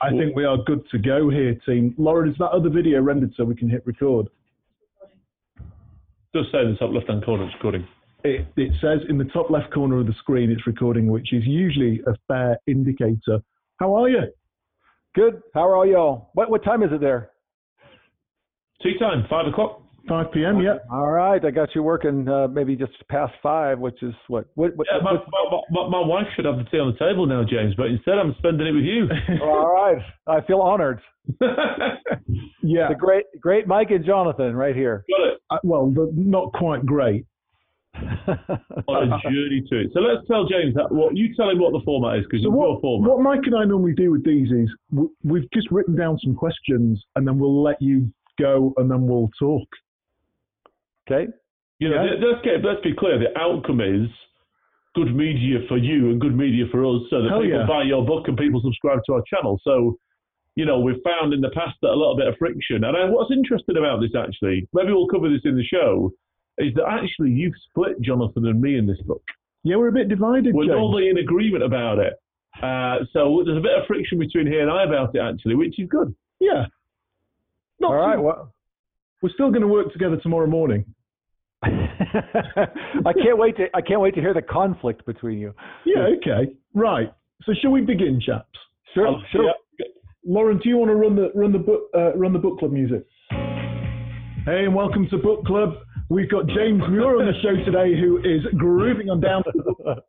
I think we are good to go here, team. Lauren, is that other video rendered so we can hit record? Just say in the top left-hand corner it's recording. It, it says in the top left corner of the screen it's recording, which is usually a fair indicator. How are you? Good. How are y'all? What what time is it there? Tea time, five o'clock. 5 p.m. Yeah. All right, I got you working uh, maybe just past five, which is what? What? what, Yeah, my, what- my, my, my wife should have the tea on the table now, James, but instead I'm spending it with you. all right, I feel honored. Yeah. The great great Mike and Jonathan right here. Got it. Uh, well, the, not quite great. On a journey to it. So let's tell James that. What you tell him what the format is because So it's your what, format. what Mike and I normally do with these is we've just written down some questions and then we'll let you go and then we'll talk. Okay. You know, Yeah. let- let's get let's be clear. The outcome is good media for you and good media for us, so that Hell people yeah. buy your book and people subscribe to our channel. So, you know, we've found in the past that a little bit of friction. And I, what's interesting about this actually, maybe we'll cover this in the show, is that actually you've split Jonathan and me in this book. Yeah, we're a bit divided, We're James. normally in agreement about it. Uh, so there's a bit of friction between here and I about it actually, which is good. Yeah. Not All right. Well, We're still going to work together tomorrow morning. I can't wait to I can't wait to hear the conflict between you. Yeah, okay. Right. So shall we begin, chaps? Sure. I'll- sure. yeah. Lauren, do you want to run the run the book uh, run the book club music? Hey, and welcome to book club. We've got James Muir on the show today, who is grooving on down to the book.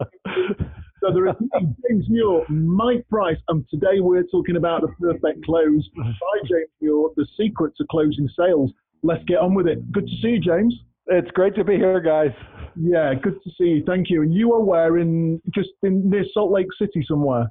So there is me, James Muir, Mike Price, and today we're talking about the perfect close by James Muir, the secret to closing sales. Let's get on with it. Good to see you, James. It's great to be here, guys. Yeah, good to see you. Thank you. And you are where in just in near Salt Lake City somewhere?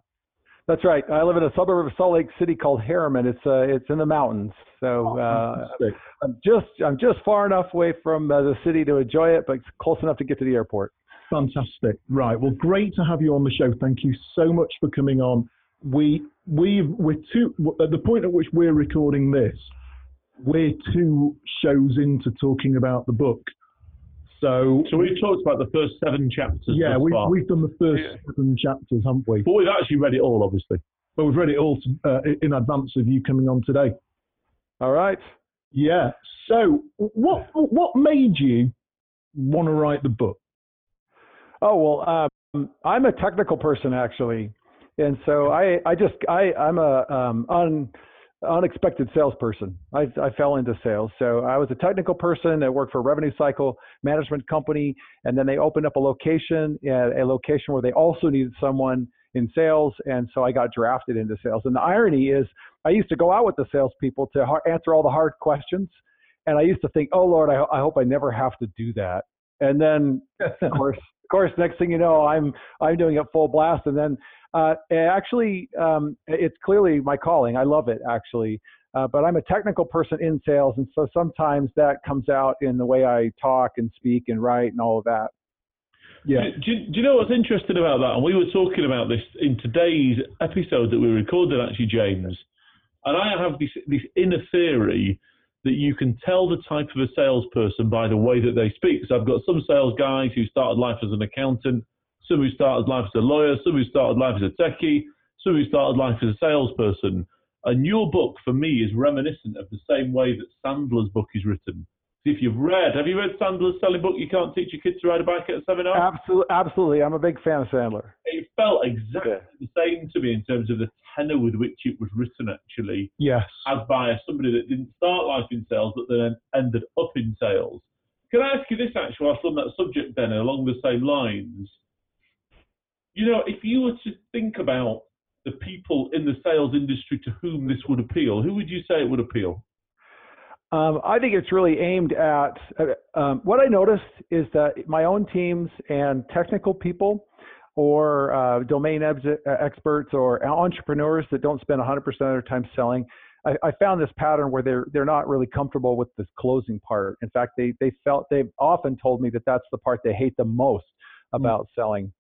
That's right. I live in a suburb of Salt Lake City called Herriman. It's uh, it's in the mountains. So uh, Fantastic. I'm just I'm just far enough away from uh, the city to enjoy it, but close enough to get to the airport. Fantastic. Right. Well, great to have you on the show. Thank you so much for coming on. We we we're two at the point at which we're recording this. We're two shows into talking about the book. So, So we've talked about the first seven chapters. yeah, thus we, far. we've done the first seven chapters, haven't we? but we've actually read it all, obviously. But we've read it all uh, in advance of you coming on today. All right. Yeah. So, what what made you want to write the book? Oh well, um, I'm a technical person actually, and so I I just I I'm a um, un unexpected salesperson. I I fell into sales, so I was a technical person that worked for a revenue cycle management company, and then they opened up a location at a location where they also needed someone in sales, and so I got drafted into sales. And the irony is, I used to go out with the salespeople to har- answer all the hard questions, and I used to think, oh Lord, I, ho- I hope I never have to do that. And then of course, of course, next thing you know, I'm I'm doing it full blast, and then uh, actually, um, it's clearly my calling. I love it actually, uh, but I'm a technical person in sales, and so sometimes that comes out in the way I talk and speak and write and all of that. Yeah. Do, do, do you know what's interesting about that? And we were talking about this in today's episode that we recorded, actually, James. And I have this this inner theory that you can tell the type of a salesperson by the way that they speak. So I've got some sales guys who started life as an accountant, some who started life as a lawyer, some who started life as a techie, some who started life as a salesperson. And your book, for me, is reminiscent of the same way that Sandler's book is written. If you've read, have you read Sandler's selling book? You can't teach your kids to ride a bike at a seminar. Absolutely, absolutely. I'm a big fan of Sandler. It felt exactly the same to me in terms of the tenor with which it was written, actually, Yes. as by somebody that didn't start life in sales but then ended up in sales. Can I ask you this, actually, whilst on that subject, then, along the same lines? You know, if you were to think about the people in the sales industry to whom this would appeal, who would you say it would appeal? Um, I think it's really aimed at uh, um, what I noticed is that my own teams and technical people or uh, domain ex- experts or entrepreneurs that don't spend 100% of their time selling. I, I, found this pattern where they're they're not really comfortable with the closing part. In fact, they they felt they've often told me that that's the part they hate the most about mm. selling.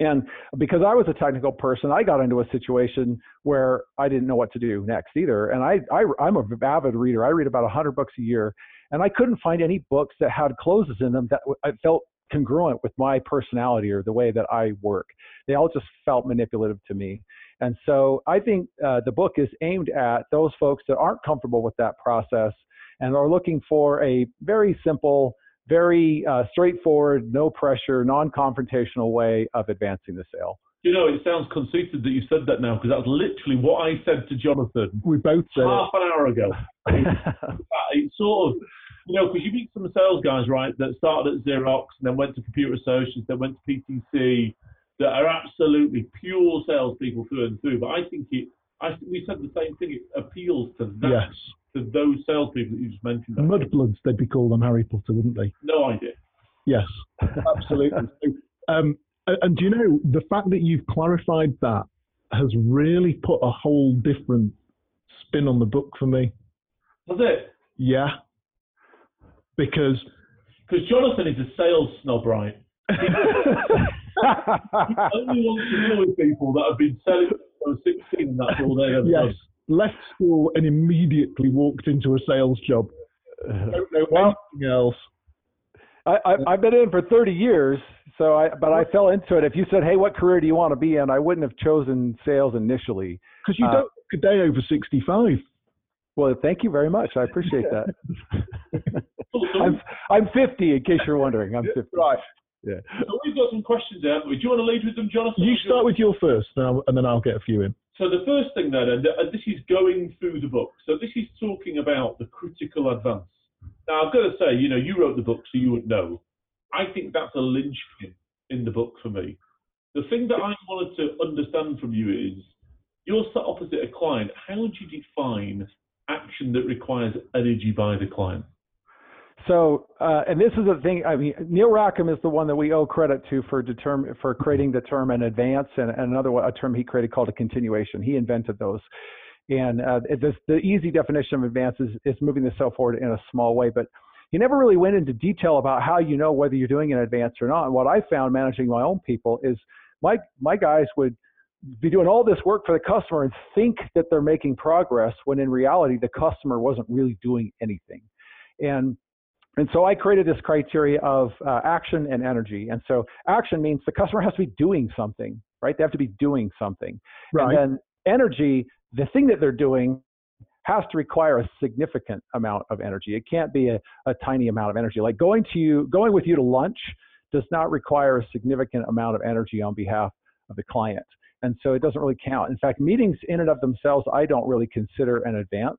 And because I was a technical person, I got into a situation where I didn't know what to do next either. And I, I I'm a avid reader. I read about 100 books a year, and I couldn't find any books that had closes in them that I felt congruent with my personality or the way that I work. They all just felt manipulative to me. And so I think uh, the book is aimed at those folks that aren't comfortable with that process and are looking for a very simple, very uh, straightforward, no pressure, non confrontational way of advancing the sale. You know, it sounds conceited that you said that now because that was literally what I said to Jonathan We both said half an hour ago. it's sort of, you know, because you meet some sales guys, right, that started at Xerox and then went to Computer Associates, then went to PTC, that are absolutely pure salespeople through and through. But I think it, I we said the same thing. It appeals to that, yes. To those salespeople that you just mentioned. Mudbloods, they'd be called on Harry Potter, wouldn't they? No idea. Yes, absolutely. So, um, and, do you know the fact that you've clarified that has really put a whole different spin on the book for me. That's it. Yeah, because Because Jonathan is a sales snob, right? He only wants to deal with people that have been selling since they were 16 and that's all they ever yes, done. Left school and immediately walked into a sales job. Don't know Well- anything else. I, I, I've been in for 30 years, so I, but I fell into it. If you said, "Hey, what career do you want to be in?" I wouldn't have chosen sales initially. Because you Uh, don't look a day over 65. Well, thank you very much. I appreciate that. I'm I'm 50, in case you're wondering. I'm 50. Right. Yeah. so we've got some questions there? Do you want to lead with them, Jonathan? You start with your first, and, I'll, and then I'll get a few in. So the first thing then, and and this is going through the book. So this is talking about the critical advance. Now I've got to say, you know, you wrote the book, so you would know. I think that's a linchpin in the book for me. The thing that I wanted to understand from you is, you're sat opposite a client. How do you define action that requires energy by the client? So, uh, and this is the thing. I mean, Neil Rackham is the one that we owe credit to for determ- for creating the term an advance, and, and another a term he created called a continuation. He invented those. And uh, this, the easy definition of advance is, is moving the cell forward in a small way, but he never really went into detail about how you know whether you're doing an advance or not. And what I found managing my own people is my my guys would be doing all this work for the customer and think that they're making progress when in reality the customer wasn't really doing anything. And and so I created this criteria of uh, action and energy. And so action means the customer has to be doing something, right? They have to be doing something. Right. And then energy, the thing that they're doing has to require a significant amount of energy. It can't be a, a tiny amount of energy. Like going to you, going with you to lunch does not require a significant amount of energy on behalf of the client. And so it doesn't really count. In fact, meetings in and of themselves, I don't really consider an advance.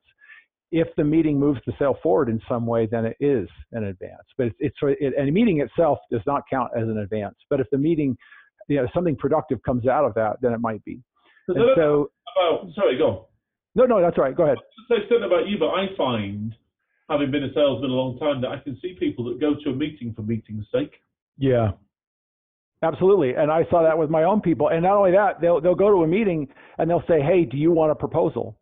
If the meeting moves the sale forward in some way, then it is an advance. But it's, it's it, and a meeting itself does not count as an advance. But if the meeting, you know, something productive comes out of that, then it might be. Because And I don't know so, about, sorry, go on. no, no, that's all right. Go ahead. say something about you, but I find, having been a salesman a long time, that I can see people that go to a meeting for meeting's sake. Yeah. Absolutely, and I saw that with my own people. And not only that, they'll they'll go to a meeting and they'll say, "Hey, do you want a proposal?"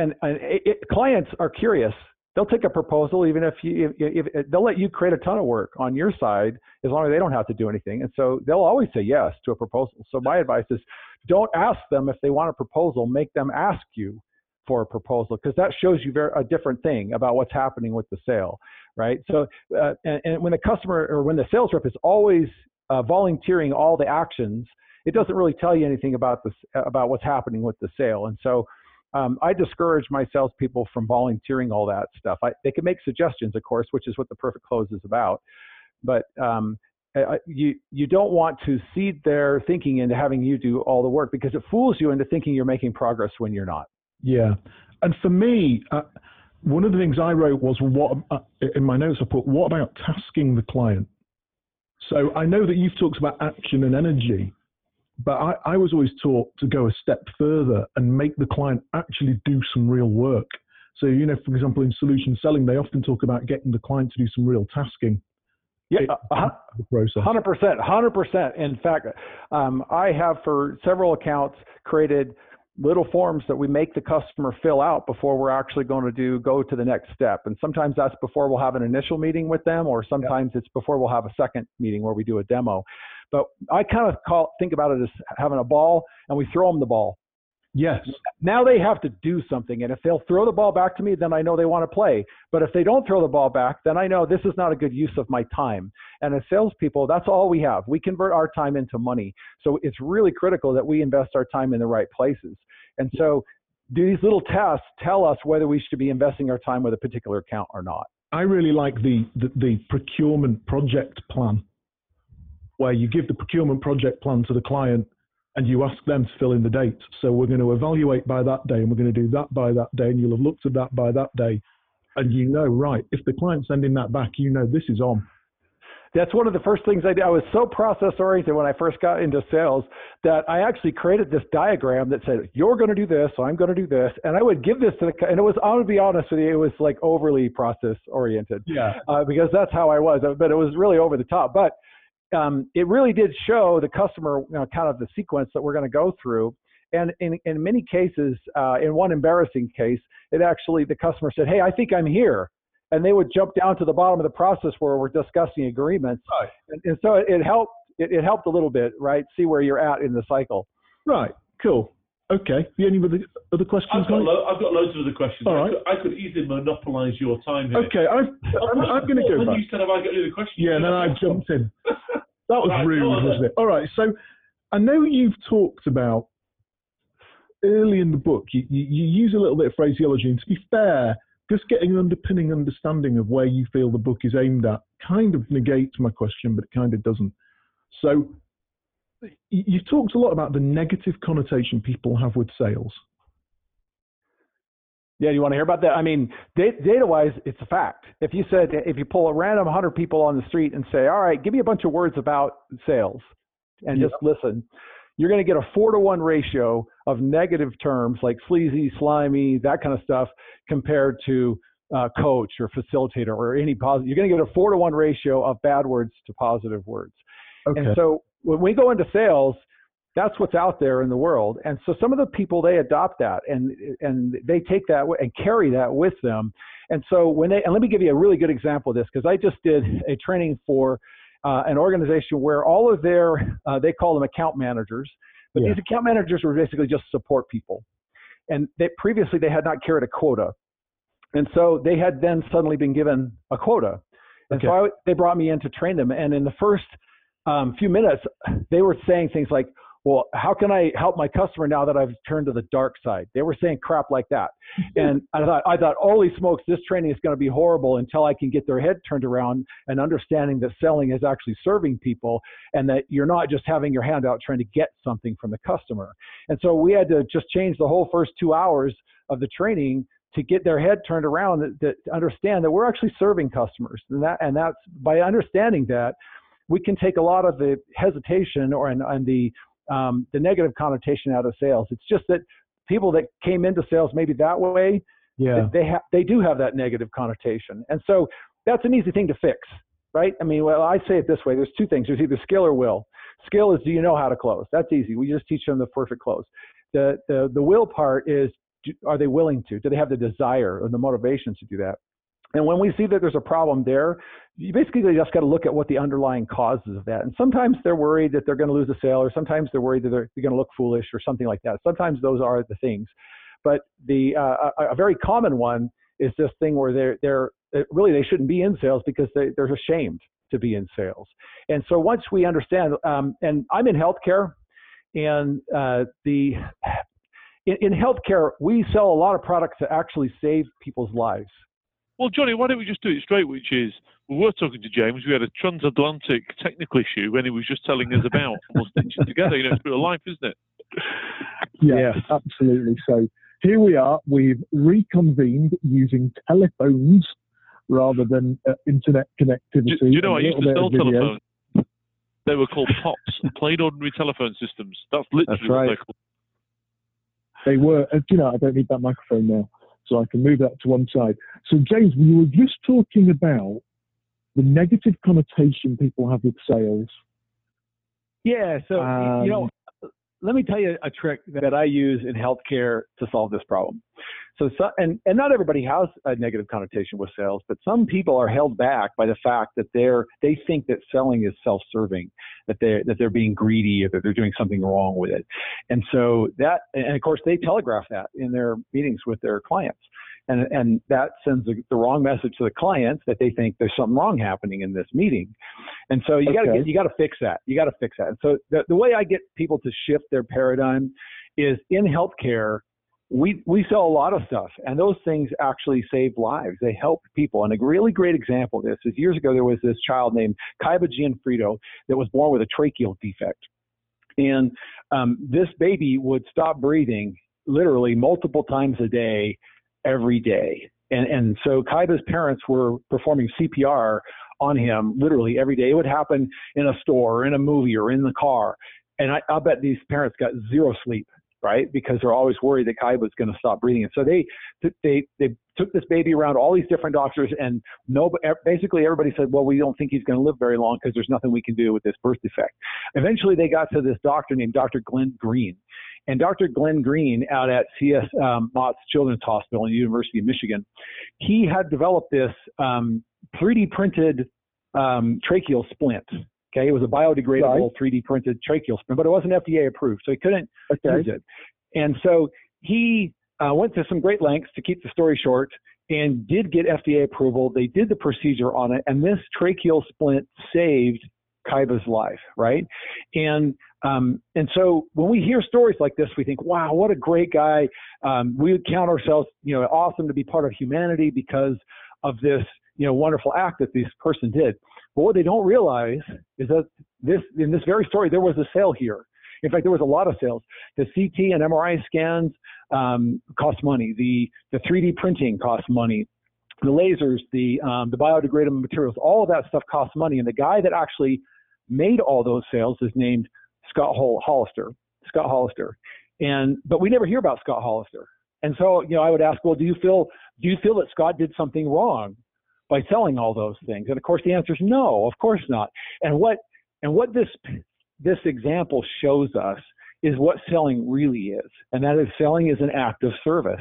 And, and it, clients are curious. They'll take a proposal even if you if, if they'll let you create a ton of work on your side as long as they don't have to do anything. And so they'll always say yes to a proposal. So my advice is, don't ask them if they want a proposal. Make them ask you for a proposal because that shows you very, a different thing about what's happening with the sale, right? So uh, and, and when the customer or when the sales rep is always uh, volunteering all the actions, it doesn't really tell you anything about this about what's happening with the sale. And so, um, I discourage my salespeople from volunteering all that stuff. I, they can make suggestions, of course, which is what the perfect close is about. But um, I, you you don't want to seed their thinking into having you do all the work because it fools you into thinking you're making progress when you're not. Yeah. And for me, uh, one of the things I wrote was what uh, in my notes I put, what about tasking the client? So I know that you've talked about action and energy, but I, I was always taught to go a step further and make the client actually do some real work. So, you know, for example, in solution selling, they often talk about getting the client to do some real tasking. Yeah, It- the process. Hundred percent, hundred percent. In fact, um, I have for several accounts created little forms that we make the customer fill out before we're actually going to do go to the next step. And sometimes that's before we'll have an initial meeting with them, or sometimes it's before we'll have a second meeting where we do a demo. But I kind of call think about it as having a ball, and we throw them the ball. Yes. Now they have to do something. And if they'll throw the ball back to me, then I know they want to play. But if they don't throw the ball back, then I know this is not a good use of my time. And as salespeople, that's all we have. We convert our time into money. So it's really critical that we invest our time in the right places. And so do these little tests tell us whether we should be investing our time with a particular account or not. I really like the, the, the procurement project plan, where you give the procurement project plan to the client and you ask them to fill in the date. So we're going to evaluate by that day, and we're going to do that by that day, and you'll have looked at that by that day, and you know, right, if the client's sending that back, you know this is on. That's one of the first things I did. I was so process oriented when I first got into sales that I actually created this diagram that said, "You're going to do this, so I'm going to do this," and I would give this to the. And it was, to be honest with you, it was like overly process oriented. Yeah. Uh, because that's how I was, but it was really over the top. But um, it really did show the customer you know, kind of the sequence that we're going to go through. And in, in many cases, uh, in one embarrassing case, it actually the customer said, "Hey, I think I'm here." and they would jump down to the bottom of the process where we're discussing agreements. Right. And, and so it, it helped. It, it, helped a little bit, right? See where you're at in the cycle. Right. Cool. Okay. The only other other questions? I've got, lo- I've got loads of other questions. All right. I, could, I could easily monopolise your time here. Okay. i am I'm going to go back. you said, "Have I got any other questions?" Yeah. And then I jumped in. That was Right, rude, on wasn't it? All right. So I know you've talked about early in the book. You, you, you use a little bit of phraseology, and to be fair, just getting an underpinning understanding of where you feel the book is aimed at kind of negates my question, but it kind of doesn't. So you've talked a lot about the negative connotation people have with sales. Yeah, you want to hear about that? I mean, data wise, it's a fact. If you said, if you pull a random 100 people on the street and say, all right, give me a bunch of words about sales and just listen, you're going to get a four to one ratio of negative terms like sleazy, slimy, that kind of stuff compared to uh, coach or facilitator or any positive. You're going to get a four to one ratio of bad words to positive words. Okay. And so when we go into sales, that's what's out there in the world. And so some of the people they adopt that and and they take that and carry that with them. And so when they and let me give you a really good example of this because I just did a training for uh, an organization where all of their uh, they call them account managers, but Yeah. these account managers were basically just support people. And they previously they had not carried a quota. And so they had then suddenly been given a quota. And so I, they brought me in to train them. And in the first um, few minutes, they were saying things like, well, how can I help my customer now that I've turned to the dark side? They were saying crap like that. And I thought, I thought, holy smokes, this training is going to be horrible until I can get their head turned around and understanding that selling is actually serving people and that you're not just having your hand out trying to get something from the customer. And so we had to just change the whole first two hours of the training to get their head turned around that, that to understand that we're actually serving customers. And that and that's by understanding that we can take a lot of the hesitation or and, and the um, the negative connotation out of sales. It's just that people that came into sales maybe that way, yeah. they have they do have that negative connotation, and so that's an easy thing to fix, right? I mean, well, I say it this way: there's two things. There's either skill or will. Skill is do you know how to close? That's easy. We just teach them the perfect close. The the the will part is do, are they willing to? Do they have the desire or the motivation to do that? And when we see that there's a problem there, you basically just got to look at what the underlying causes of that. And sometimes they're worried that they're going to lose a sale, or sometimes they're worried that they're, going to look foolish, or something like that. Sometimes those are the things. But the uh, a, a very common one is this thing where they're they're really they shouldn't be in sales because they, they're ashamed to be in sales. And so once we understand, um, and I'm in healthcare, and uh, the in, in healthcare we sell a lot of products that actually save people's lives. Well, Johnny, why don't we just do it straight? Which is, we were talking to James. We had a transatlantic technical issue, when he was just telling us about. We'll stitch it together. You know, it's real life, isn't it? Yeah, absolutely. So here we are. We've reconvened using telephones rather than uh, internet connectivity. Do, do you know I used to sell bit of video. telephones? They were called POPs, plain ordinary telephone systems. That's literally That's what they're called. They were, uh, you know, I don't need that microphone now, so I can move that to one side. So, James, we were just talking about the negative connotation people have with sales. Yeah. So you know, Um, let me tell you a trick that I use in healthcare to solve this problem. So, so and, and not everybody has a negative connotation with sales, but some people are held back by the fact that they're they think that selling is self-serving, that they're, that they're being greedy, or that they're doing something wrong with it, and so that and of course they telegraph that in their meetings with their clients. And, and that sends the, the wrong message to the clients that they think there's something wrong happening in this meeting. And so you okay. got to you got to fix that. You got to fix that. And so the, the way I get people to shift their paradigm is in healthcare, we we sell a lot of stuff, and those things actually save lives. They help people. And a really great example of this is years ago there was this child named Kaiba Gionfriddo that was born with a tracheal defect, and um, this baby would stop breathing literally multiple times a day, every day. And and so Kaiba's parents were performing CPR on him literally every day. It would happen in a store, or in a movie, or in the car. And I, I'll bet these parents got zero sleep right? Because they're always worried that Kai was going to stop breathing. And so they they they took this baby around all these different doctors, and no, basically everybody said, well, we don't think he's going to live very long because there's nothing we can do with this birth defect. Eventually, they got to this doctor named Dr. Glenn Green. And Dr. Glenn Green out at C.S. Um, Mott's Children's Hospital in the University of Michigan, he had developed this um, 3D printed um, tracheal splint. Okay, it was a biodegradable right. 3D printed tracheal splint, but it wasn't FDA approved, so he couldn't okay. use it. And so he uh, went to some great lengths to keep the story short and did get FDA approval. They did the procedure on it, and this tracheal splint saved Kaiba's life, right? And um, and so when we hear stories like this, we think, wow, what a great guy. Um, we would count ourselves, you know, awesome to be part of humanity because of this, you know, wonderful act that this person did. But what they don't realize is that this in this very story there was a sale here. In fact, there was a lot of sales. The CT and MRI scans um, cost money. The the 3D printing costs money. The lasers, the um, the biodegradable materials, all of that stuff costs money. And the guy that actually made all those sales is named Scott Hollister. Scott Hollister. And but we never hear about Scott Hollister. And so, you know, I would ask, well, do you feel do you feel that Scott did something wrong? By selling all those things? And of course, the answer is no, of course not. And what and what this this example shows us is what selling really is, and that is selling is an act of service,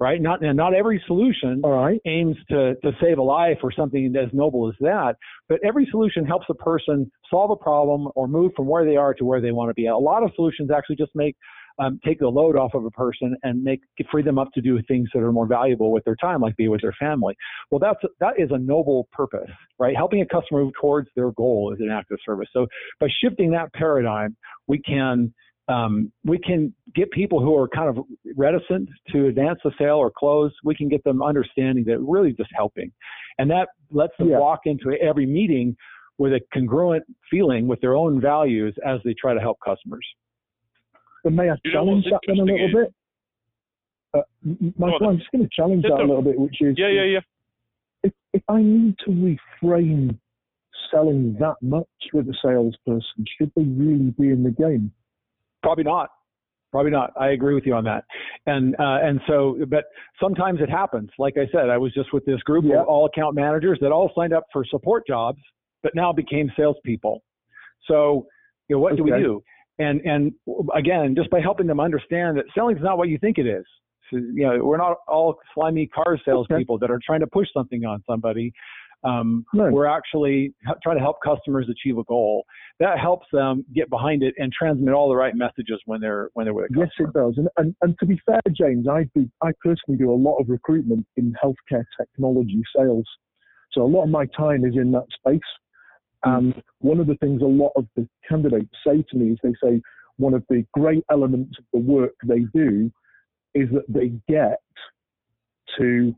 right? Not and not every solution right. aims to to save a life or something as noble as that, but every solution helps a person solve a problem or move from where they are to where they want to be. A lot of solutions actually just make um, take the load off of a person and make free them up to do things that are more valuable with their time, like be with their family. Well, that's that is a noble purpose, right? Helping a customer move towards their goal is an act of service. So by shifting that paradigm, we can um, we can get people who are kind of reticent to advance the sale or close. We can get them understanding that really just helping, and that lets them yeah. walk into every meeting with a congruent feeling with their own values as they try to help customers. But may I you challenge that then a little bit? Uh, Michael, I'm just going to challenge that a little bit, which is yeah, yeah, yeah. If, if I need to reframe selling that much with a salesperson, should they really be in the game? Probably not. Probably not. I agree with you on that. And uh, and so, but sometimes it happens. Like I said, I was just with this group of all account managers that all signed up for support jobs, but now became salespeople. So, you know, what okay. do we do? And and again, just by helping them understand that selling is not what you think it is. So, you know, we're not all slimy car salespeople okay. that are trying to push something on somebody. Um, nice. We're actually trying to help customers achieve a goal. That helps them get behind it and transmit all the right messages when they're when they're with a customer. Yes, it does. And, and, and to be fair, James, I do, I personally do a lot of recruitment in healthcare technology sales. So a lot of my time is in that space. Mm. And one of the things a lot of the candidates say to me is they say one of the great elements of the work they do is that they get to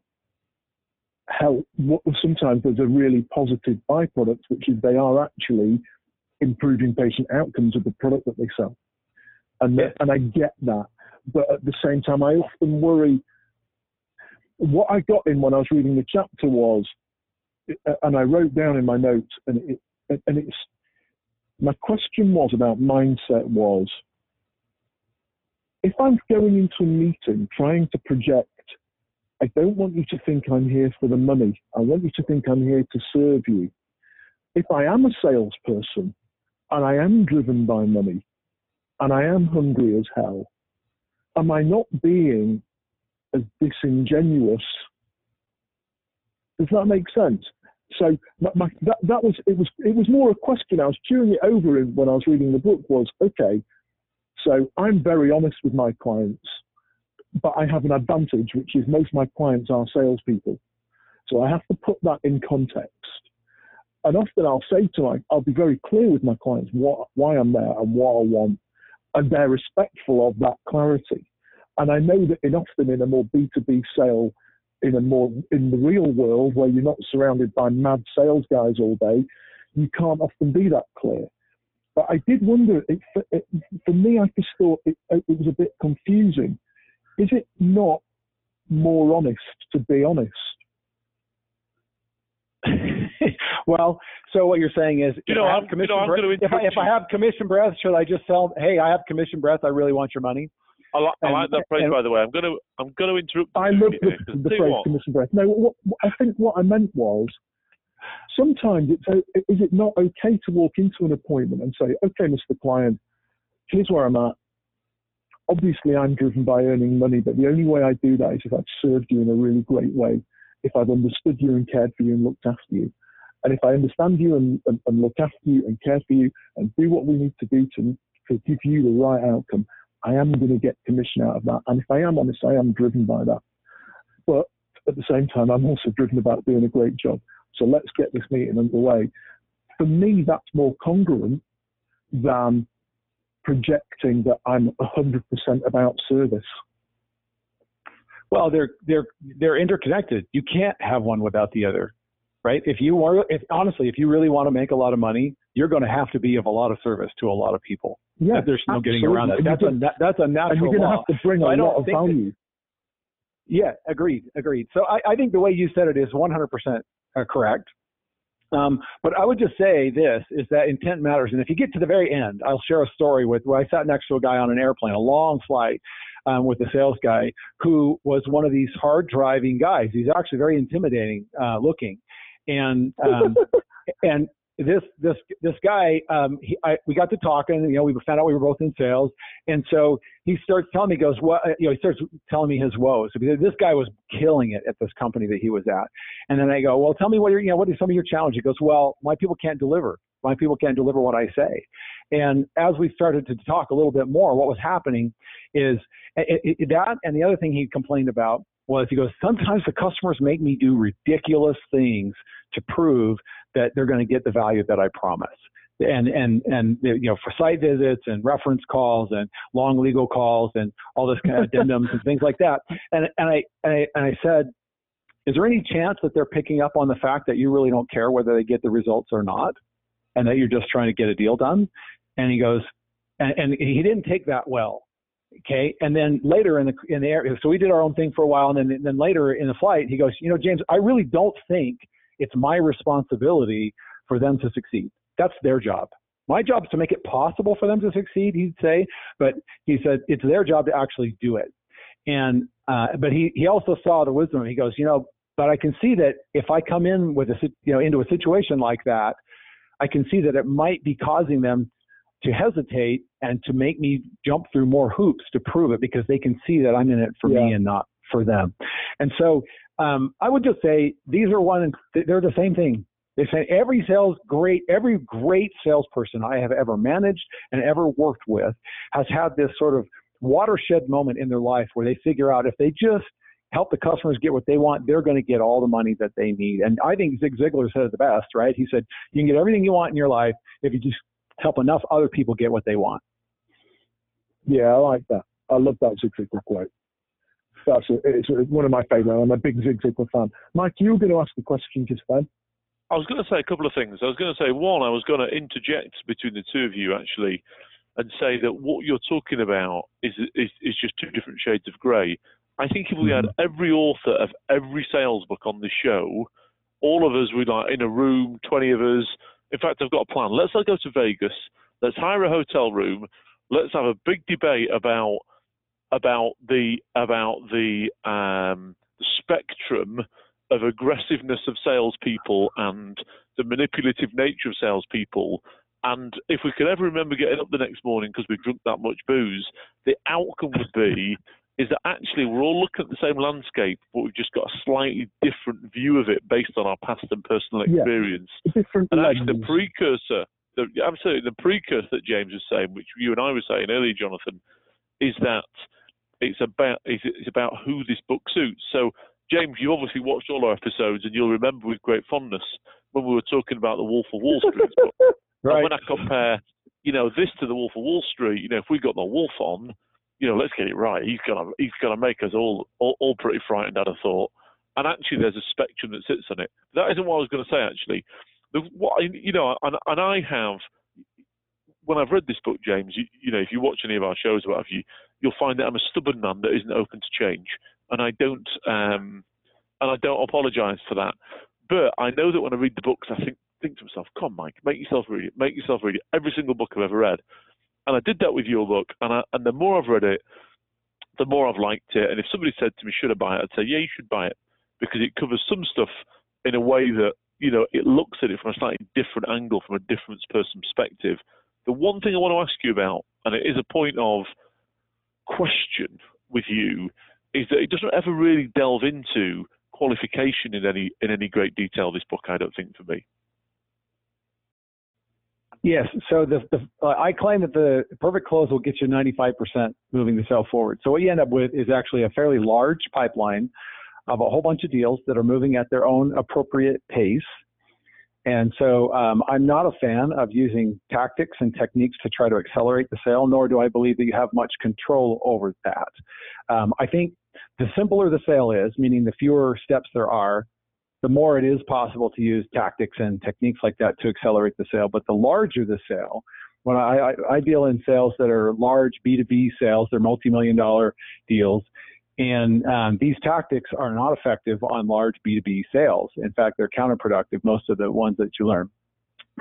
help. What, sometimes there's a really positive byproduct, which is they are actually improving patient outcomes of the product that they sell. And, yeah. and I get that. But at the same time, I often worry. What I got in when I was reading the chapter was, and I wrote down in my notes, and it, and it's my question was about mindset was if I'm going into a meeting trying to project, I don't want you to think I'm here for the money. I want you to think I'm here to serve you. If I am a salesperson and I am driven by money and I am hungry as hell, am I not being as disingenuous. Does that make sense? So my, my, that, that was it was it was more a question. I was chewing it over when I was reading the book. Was okay. So I'm very honest with my clients, but I have an advantage, which is most of my clients are salespeople. So I have to put that in context. And often I'll say to my, I'll be very clear with my clients what, why I'm there and what I want, and they're respectful of that clarity. And I know that in often in a more B2B sale, in a more in the real world where you're not surrounded by mad sales guys all day, you can't often be that clear. But I did wonder, it, it, for me, I just thought it, it was a bit confusing. Is it not more honest to be honest? well, so what you're saying is, you know, I'm, you know, I'm breath, if, I, if I have commission breath, should I just tell, hey, I have commission breath, I really want your money? I, like, I um, like that phrase, and, by the way. I'm going to I'm going to interrupt. I love the, the phrase what. commission breath. No, what, what, I think what I meant was sometimes it's is it not okay to walk into an appointment and say, okay, Mr. Client, here's where I'm at. Obviously, I'm driven by earning money, but the only way I do that is if I've served you in a really great way, if I've understood you and cared for you and looked after you. And if I understand you and, and, and look after you and care for you and do what we need to do to, to give you the right outcome, I am going to get commission out of that. And if I am honest, I am driven by that. But at the same time, I'm also driven about doing a great job. So let's get this meeting underway. For me, that's more congruent than projecting that I'm 100% about service. Well, they're they're they're interconnected. You can't have one without the other, right? If you are, if honestly, if you really want to make a lot of money, you're going to have to be of a lot of service to a lot of people. Yeah, there's no absolutely. getting around that. That's a that's a natural and you're going to have to bring a lot of value. That, yeah, agreed, agreed. So I, I think the way you said it is 100% uh, correct. Um, but I would just say this is that intent matters. And if you get to the very end, I'll share a story with where I sat next to a guy on an airplane, a long flight um, with a sales guy who was one of these hard driving guys. He's actually very intimidating uh, looking. And, um, and this this this guy um he, I, we got to talking you know we found out we were both in sales. And so he starts telling me goes what you know he starts telling me his woes. Because this guy was killing it at this company that he was at. And then i go well tell me what your you know what are some of your challenges? He goes well my people can't deliver. My people can't deliver what i say. And as we started to talk a little bit more what was happening is it, it, that and the other thing he complained about was he goes sometimes the customers make me do ridiculous things to prove that they're going to get the value that I promise. And and and you know for site visits and reference calls and long legal calls and all this kind of addendums and things like that. And and I, and I and I said, is there any chance that they're picking up on the fact that you really don't care whether they get the results or not, and that you're just trying to get a deal done? And he goes, and, and he didn't take that well. Okay, and then later in the in the air, so we did our own thing for a while, and then then later in the flight, he goes, you know, James, I really don't think it's my responsibility for them to succeed. That's their job. My job is to make it possible for them to succeed, he'd say, but he said it's their job to actually do it. And uh, but he he also saw the wisdom. He goes, you know, but I can see that if I come in with a you know into a situation like that, I can see that it might be causing them to hesitate and to make me jump through more hoops to prove it because they can see that I'm in it for yeah. me and not for them. And so um, I would just say these are one, they're the same thing. They say every sales great, every great salesperson I have ever managed and ever worked with has had this sort of watershed moment in their life where they figure out if they just help the customers get what they want, they're going to get all the money that they need. And I think Zig Ziglar said it the best, right? He said, you can get everything you want in your life if you just help enough other people get what they want. Yeah, I like that. I love that Zig Ziglar quote that's a, it's one of my favourite. I'm a big Zig Ziglar fan. Mike, you were going to ask the question just then. I was going to say a couple of things. I was going to say one, I was going to interject between the two of you actually, and say that what you're talking about is is, is just two different shades of grey. I think if we had mm-hmm. every author of every sales book on the show, all of us would like in a room, 20 of us. In fact, I've got a plan. Let's all go to Vegas. Let's hire a hotel room. Let's have a big debate about about the about the, um, the spectrum of aggressiveness of salespeople and the manipulative nature of salespeople. And if we could ever remember getting up the next morning because we drunk that much booze, the outcome would be is that actually we're all looking at the same landscape, but we've just got a slightly different view of it based on our past and personal Yeah. experience. Different And actually, the precursor, the, absolutely, the precursor that James was saying, which you and I were saying earlier, Jonathan, is that it's about it's, it's about who this book suits. So, James, you obviously watched all our episodes, and you'll remember with great fondness when we were talking about the Wolf of Wall Street book. And Right. when I compare, you know, this to the Wolf of Wall Street, you know, if we got the Wolf on, you know, let's get it right. He's gonna he's gonna make us all all, all pretty frightened. I'd have thought. And actually, there's a spectrum that sits on it. That isn't what I was going to say. Actually, the, what I, you know, and, and I have when I've read this book, James. You, you know, if you watch any of our shows, or what have you, you'll find that I'm a stubborn man that isn't open to change, and I don't um, and I don't apologise for that. But I know that when I read the books, I think think to myself, "Come, Mike, make yourself read it. Make yourself read it." Every single book I've ever read, and I did that with your book. And I, and the more I've read it, the more I've liked it. And if somebody said to me, "Should I buy it?" I'd say, "Yeah, you should buy it," because it covers some stuff in a way that you know it looks at it from a slightly different angle, from a different person's perspective. The one thing I want to ask you about, and it is a point of question with you, is that it doesn't ever really delve into qualification in any in any great detail. This book, I don't think, for me. Yes. So the, the uh, I claim that the perfect close will get you 95% moving the sale forward. So what you end up with is actually a fairly large pipeline of a whole bunch of deals that are moving at their own appropriate pace. And so um, I'm not a fan of using tactics and techniques to try to accelerate the sale, nor do I believe that you have much control over that. Um, I think the simpler the sale is, meaning the fewer steps there are, the more it is possible to use tactics and techniques like that to accelerate the sale. But the larger the sale, when I, I, I deal in sales that are large B2B sales, they're multi-million dollar deals, and um, these tactics are not effective on large B2B sales. In fact, they're counterproductive, most of the ones that you learn.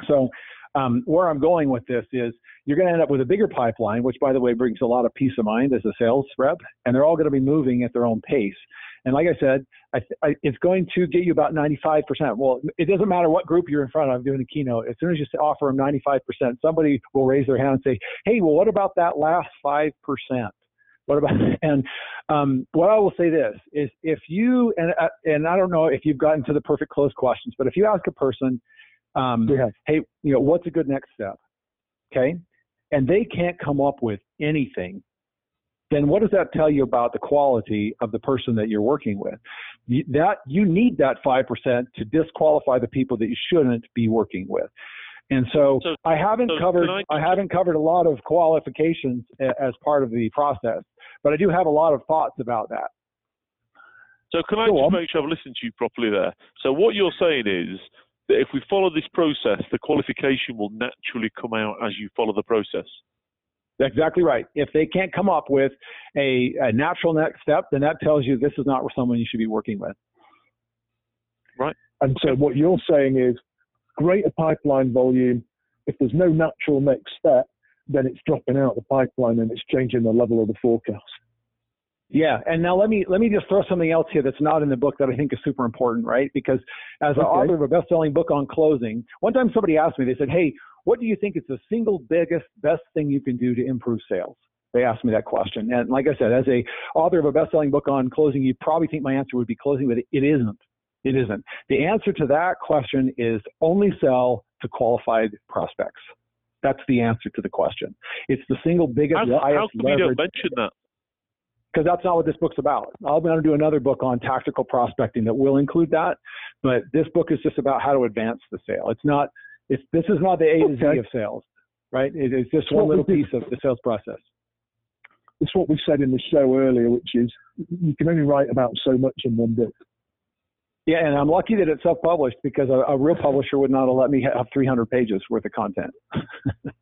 So um, where I'm going with this is you're going to end up with a bigger pipeline, which, by the way, brings a lot of peace of mind as a sales rep, and they're all going to be moving at their own pace. And like I said, I, I, it's going to get you about 95%. Well, it doesn't matter what group you're in front of doing a keynote. As soon as you offer them 95%, somebody will raise their hand and say, "Hey, well, what about that last five percent?" What about and um, what I will say this is if you and uh, and I don't know if you've gotten to the perfect close questions, but if you ask a person, um, We have. hey, you know, what's a good next step? Okay, and they can't come up with anything. Then what does that tell you about the quality of the person that you're working with? You, that you need that five percent to disqualify the people that you shouldn't be working with. And so, So- I haven't so covered I- I haven't covered a lot of qualifications as part of the process, but I do have a lot of thoughts about that. So can I Go just on. make sure I've listened to you properly there? So what you're saying is that if we follow this process, the qualification will naturally come out as you follow the process. Exactly right. If they can't come up with a, a natural next step, then that tells you this is not someone you should be working with. Right. And so what you're saying is greater pipeline volume. If there's no natural next step, then it's dropping out the pipeline and it's changing the level of the forecast. Yeah, and now let me let me just throw something else here that's not in the book that I think is super important, right? Because as an author of a best-selling book on closing, one time somebody asked me, they said, "Hey, what do you think is the single biggest best thing you can do to improve sales?" They asked me that question, and like I said, as a author of a best-selling book on closing, you probably think my answer would be closing, but it isn't. It isn't. The answer to that question is only sell to qualified prospects. That's the answer to the question. It's the single biggest, How, how highest come you leverage don't mention that? because that's not what this book's about. I'm going to do another book on tactical prospecting that will include that, but this book is just about how to advance the sale. It's not. It's this is not the A to Z of sales, right? It is just It's one little piece of the sales process. It's what we said in the show earlier, which is you can only write about so much in one book. Yeah, and I'm lucky that it's self-published because a, a real publisher would not have let me have 300 pages worth of content.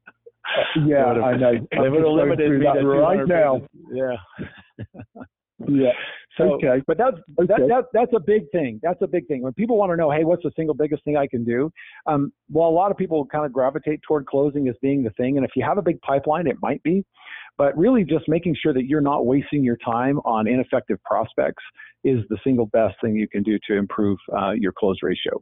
Yeah, I know. They would have limited me that to right 200 now. pages. Yeah. Yeah. So, Okay. but that's that, that that's a big thing. That's a big thing. When people want to know, hey, what's the single biggest thing I can do? Um, well, a lot of people kind of gravitate toward closing as being the thing. And if you have a big pipeline, it might be. But really, just making sure that you're not wasting your time on ineffective prospects is the single best thing you can do to improve uh, your close ratio.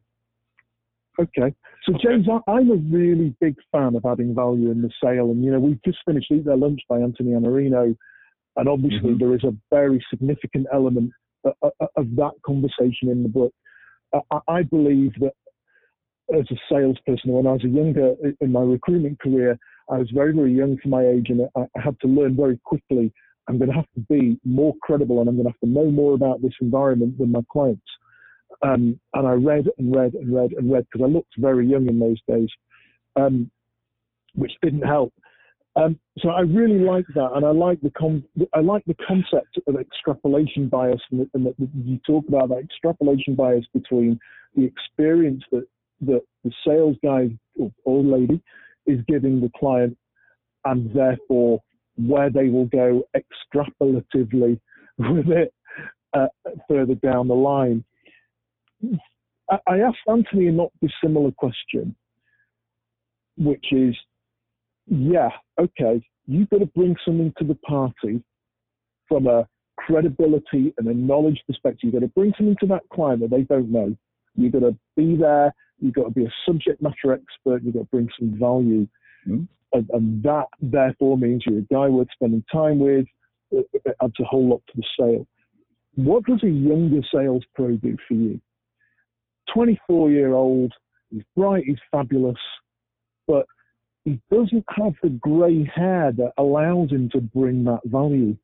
Okay. So, James, I, I'm a really big fan of adding value in the sale. And, you know, we've just finished Eat Their Lunch by Anthony Iannarino. And obviously, Mhm. there is a very significant element of, of that conversation in the book. I, I believe that as a salesperson, when I was a younger in my recruitment career, I was very, very young for my age, and I had to learn very quickly. I'm going to have to be more credible, and I'm going to have to know more about this environment than my clients. Um, and I read and read and read and read because I looked very young in those days, um, which didn't help. Um, so I really like that, and I like the com- I like the concept of extrapolation bias, and, and that you talk about that extrapolation bias between the experience that that the sales guy or, or lady is giving the client, and therefore where they will go extrapolatively with it uh, further down the line. I, asked Anthony a not dissimilar question, which is, yeah, okay, you've got to bring something to the party from a credibility and a knowledge perspective. You've got to bring something to that client that they don't know. You've got to be there. You've got to be a subject matter expert. You've got to bring some value. And, and that, therefore, means you're a guy worth spending time with. It, it adds a whole lot to the sale. What does a younger sales pro do for you? 24 year old, he's bright, he's fabulous, but he doesn't have the grey hair that allows him to bring that value.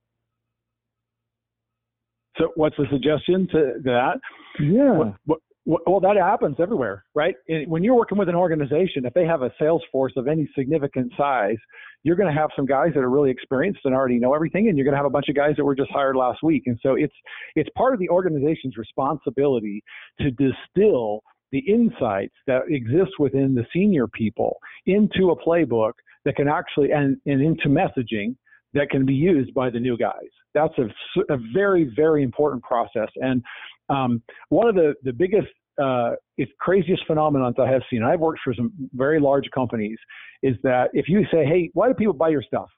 So, what's the suggestion to that? Yeah. What, what, well, that happens everywhere, right? When you're working with an organization, if they have a sales force of any significant size, you're going to have some guys that are really experienced and already know everything, and you're going to have a bunch of guys that were just hired last week. And so it's it's part of the organization's responsibility to distill the insights that exist within the senior people into a playbook that can actually and, and into messaging that can be used by the new guys. That's a, a very very important process. And um, one of the the biggest uh, it's craziest phenomenons I have seen. I've worked for some very large companies. Is that if you say, "Hey, why do people buy your stuff?"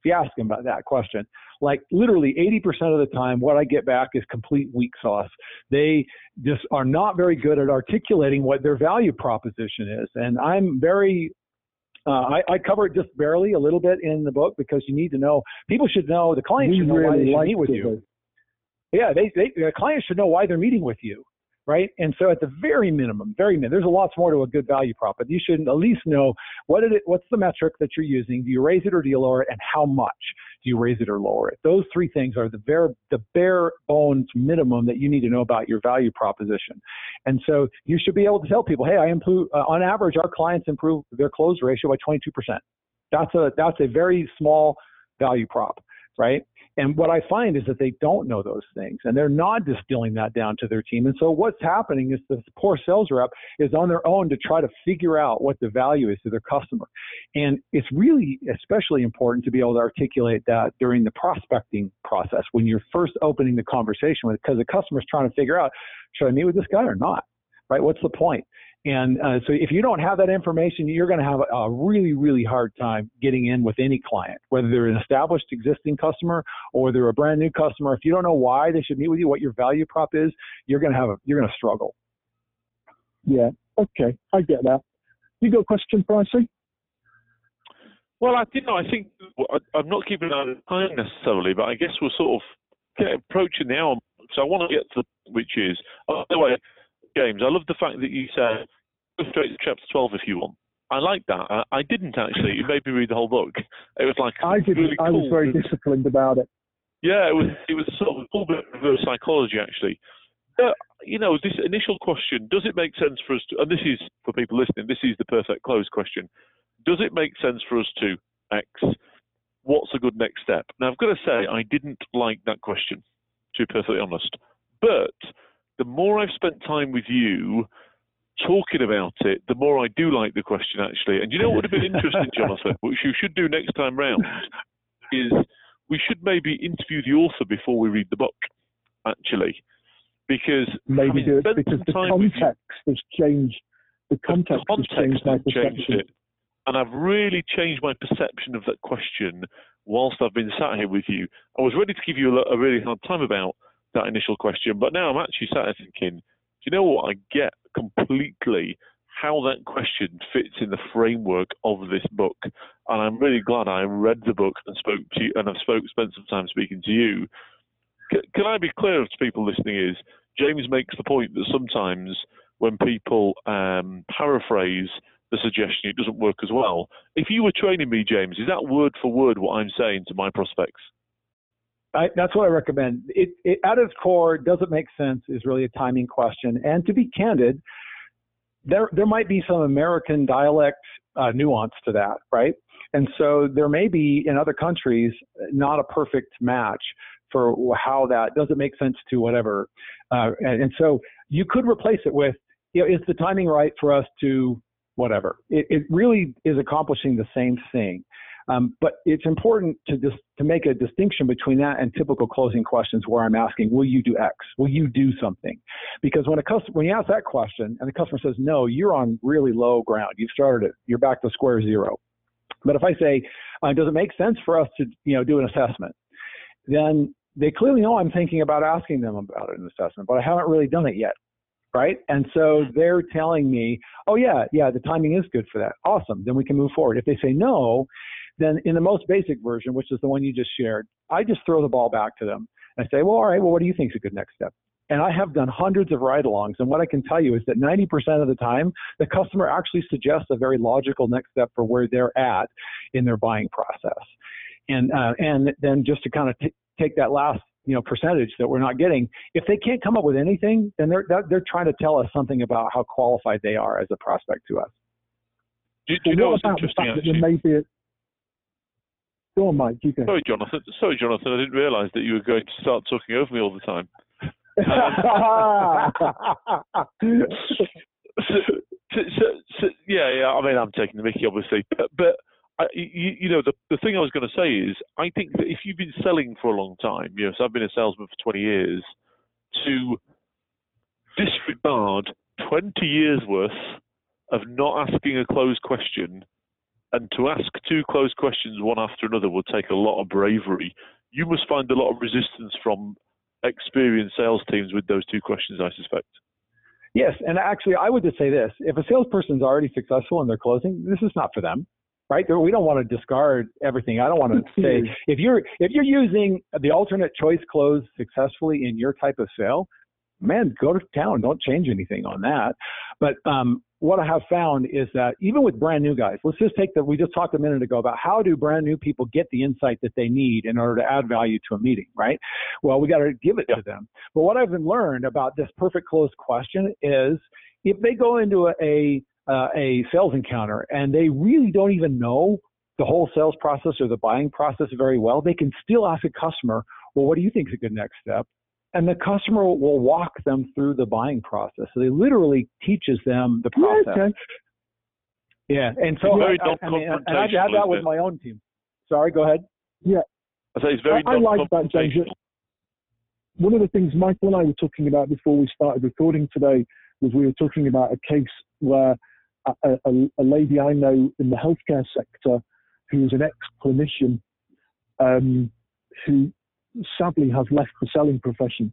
If you ask them about that question, like literally 80% of the time, what I get back is complete weak sauce. They just are not very good at articulating what their value proposition is. And I'm very uh, I, I, cover it just barely a little bit in the book because you need to know. People should know. The client we should know really why they should meet with it, you. Yeah, they, they the client should know why they're meeting with you, right? And so at the very minimum, very minimum, there's a lot more to a good value prop, but you should at least know what it, what's the metric that you're using. Do you raise it or do you lower it, and how much do you raise it or lower it? Those three things are the bare the bare bones minimum that you need to know about your value proposition. And so you should be able to tell people, hey, I improve uh, on average, our clients improve their close ratio by 22%. That's a that's a very small value prop, right? And what I find is that they don't know those things and they're not distilling that down to their team. And so what's happening is the poor sales rep is on their own to try to figure out what the value is to their customer. And it's really especially important to be able to articulate that during the prospecting process when you're first opening the conversation with because the customer's trying to figure out should I meet with this guy or not? Right? What's the point? And uh, so if you don't have that information, you're going to have a, a really, really hard time getting in with any client, whether they're an established existing customer or they're a brand new customer. If you don't know why they should meet with you, what your value prop is, you're going to have a, you're going to struggle. Yeah. Okay. I get that. You got a question, Pricey? Well, I you know I think I- I'm not keeping an eye on time necessarily, but I guess we're sort of get, approaching the hour. So I want to get to which is. Oh, by the way, James, I love the fact that you said go straight to chapter 12 if you want. I like that. I, I didn't actually. You made me read the whole book. It was like I did. really I was cool. very disciplined about it. Yeah, it was it was sort of a little bit of reverse psychology actually. Uh, you know, this initial question, does it make sense for us to and this is for people listening, this is the perfect close question. Does it make sense for us to X? What's a good next step? Now I've got to say I didn't like that question, to be perfectly honest. But the more I've spent time with you talking about it, the more I do like the question actually. And you know what would have been interesting, Jonathan, which you should do next time round, is we should maybe interview the author before we read the book, actually. Because Maybe do it because the time with you- context has changed. The the context, has changed my changed perception. it. And I've really changed my perception of that question whilst I've been sat here with you. I was ready to give you a, a really hard time about that initial question, but now I'm actually sat here thinking, do you know what? I get completely how that question fits in the framework of this book. And I'm really glad I read the book and spoke to you, and I've spoke, spent some time speaking to you. C- can I be clear to people listening? Is James makes the point that sometimes when people um, paraphrase the suggestion, it doesn't work as well. If you were training me, James, is that word for word what I'm saying to my prospects? I, that's what I recommend. It, it, at its core, does it make sense? Is really a timing question. And to be candid, there there might be some American dialect uh, nuance to that, right? And so there may be in other countries not a perfect match for how that does it make sense to whatever. Uh, and, and, so you could replace it with, you know, is the timing right for us to whatever? It, it really is accomplishing the same thing. Um, but it's important to just to make a distinction between that and typical closing questions where I'm asking, will you do X? Will you do something? Because when a customer, when you ask that question and the customer says no, you're on really low ground. You've started it. You're back to square zero. But if I say, uh, does it make sense for us to, you know, do an assessment? Then they clearly know I'm thinking about asking them about an assessment, but I haven't really done it yet right? And so they're telling me, oh yeah, yeah, the timing is good for that. Awesome. Then we can move forward. If they say no, then in the most basic version, which is the one you just shared, I just throw the ball back to them. and say, well, all right, well, what do you think is a good next step? And I have done hundreds of ride alongs. And what I can tell you is that 90% of the time, the customer actually suggests a very logical next step for where they're at in their buying process. And, uh, and then just to kind of t- take that last you know percentage that we're not getting if they can't come up with anything then they're they're trying to tell us something about how qualified they are as a prospect to us do, do you know what's interesting actually? There may be a, Go on, Mike. You go. Sorry, Jonathan. Sorry, Jonathan. I didn't realise that you were going to start talking over me all the time. Um, so, so, so, yeah, yeah. I mean, I'm taking the Mickey, obviously, but, but I, you, you, know, the, the thing I was going to say is, I think that if you've been selling for a long time, you know, so I've been a salesman for 20 years, to disregard 20 years worth of not asking a closed question and to ask two closed questions one after another will take a lot of bravery. You must find a lot of resistance from experienced sales teams with those two questions, I suspect. Yes, and actually, I would just say this: if a salesperson's already successful and they're closing, this is not for them, right? We don't want to discard everything. I don't want to say if you're if you're using the alternate choice close successfully in your type of sale, man, go to town. Don't change anything on that. But um, what I have found is that even with brand new guys, let's just take the, we just talked a minute ago about how do brand new people get the insight that they need in order to add value to a meeting, right? Well, we got to give it yeah. to them. But what I've learned about this perfect closed question is if they go into a, a, uh, a sales encounter and they really don't even know the whole sales process or the buying process very well, they can still ask a customer, well, what do you think is a good next step? And the customer will walk them through the buying process. So they literally teaches them the process. Yeah, okay. yeah. and so I, I, I mean, and I've had that with my own team. Sorry, go ahead. Yeah, I say it's very. I, I like that, James. One of the things Michael and I were talking about before we started recording today was we were talking about a case where a, a, a lady I know in the healthcare sector who was an ex-clinician um, who sadly has left the selling profession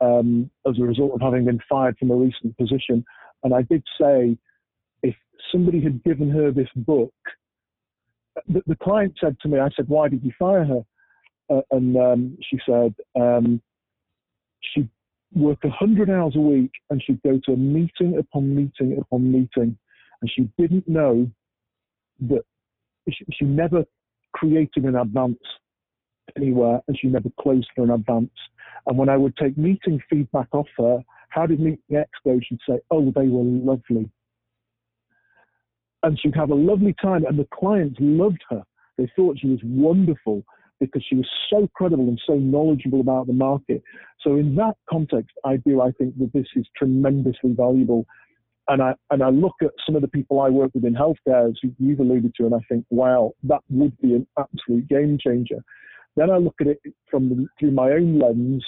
um, as a result of having been fired from a recent position. And I did say, if somebody had given her this book, the, the client said to me, I said, why did you fire her? Uh, and um, she said, um, she'd work 100 hours a week and she'd go to a meeting upon meeting upon meeting. And she didn't know that she, she never created an advance anywhere and she never closed for an advance. And when I would take meeting feedback off her, how did meeting X go? She'd say, oh, they were lovely. And she'd have a lovely time, and the clients loved her. They thought she was wonderful because she was so credible and so knowledgeable about the market. So in that context, I do I think that this is tremendously valuable. And I and I look at some of the people I work with in healthcare, as you've alluded to, and I think, wow, that would be an absolute game changer. Then I look at it from the, through my own lens,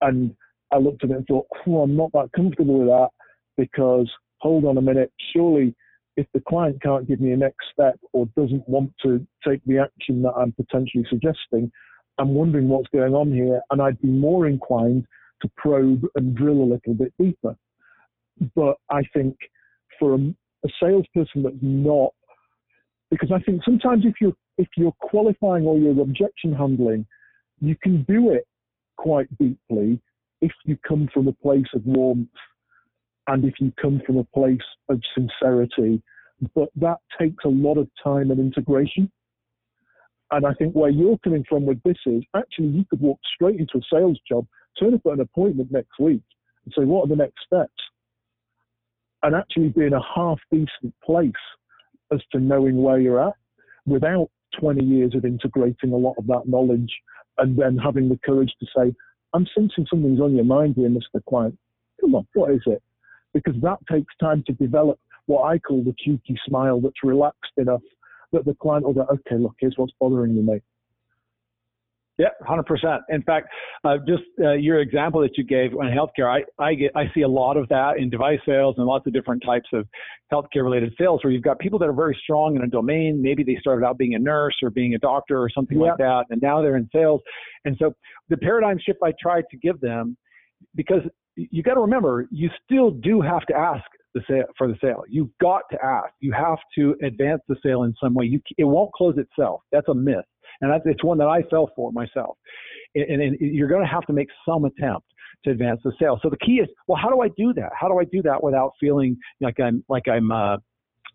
and I looked at it and thought, oh, I'm not that comfortable with that because hold on a minute, surely if the client can't give me a next step or doesn't want to take the action that I'm potentially suggesting, I'm wondering what's going on here, and I'd be more inclined to probe and drill a little bit deeper. But I think for a, a salesperson that's not, because I think sometimes if you're if you're qualifying or you're objection handling, you can do it quite deeply if you come from a place of warmth and if you come from a place of sincerity. But that takes a lot of time and integration. And I think where you're coming from with this is actually you could walk straight into a sales job, turn up at an appointment next week, and say, what are the next steps? And actually be in a half decent place as to knowing where you're at without 20 years of integrating a lot of that knowledge and then having the courage to say, I'm sensing something's on your mind here, Mr. Client. Come on, what is it? Because that takes time to develop what I call the cheeky smile that's relaxed enough that the client will go, okay, look, here's what's bothering you, mate. Yeah, hundred percent. In fact, uh, just uh, your example that you gave on healthcare, I I get I see a lot of that in device sales and lots of different types of healthcare related sales where you've got people that are very strong in a domain. Maybe they started out being a nurse or being a doctor or something like that, and now they're in sales. And so the paradigm shift I tried to give them, because you got to remember, you still do have to ask the sale for the sale. You've got to ask. You have to advance the sale in some way. You it won't close itself. That's a myth and that's, it's one that I fell for myself. And, and you're going to have to make some attempt to advance the sale. So the key is, well, how do I do that? How do I do that without feeling like I'm like I'm uh,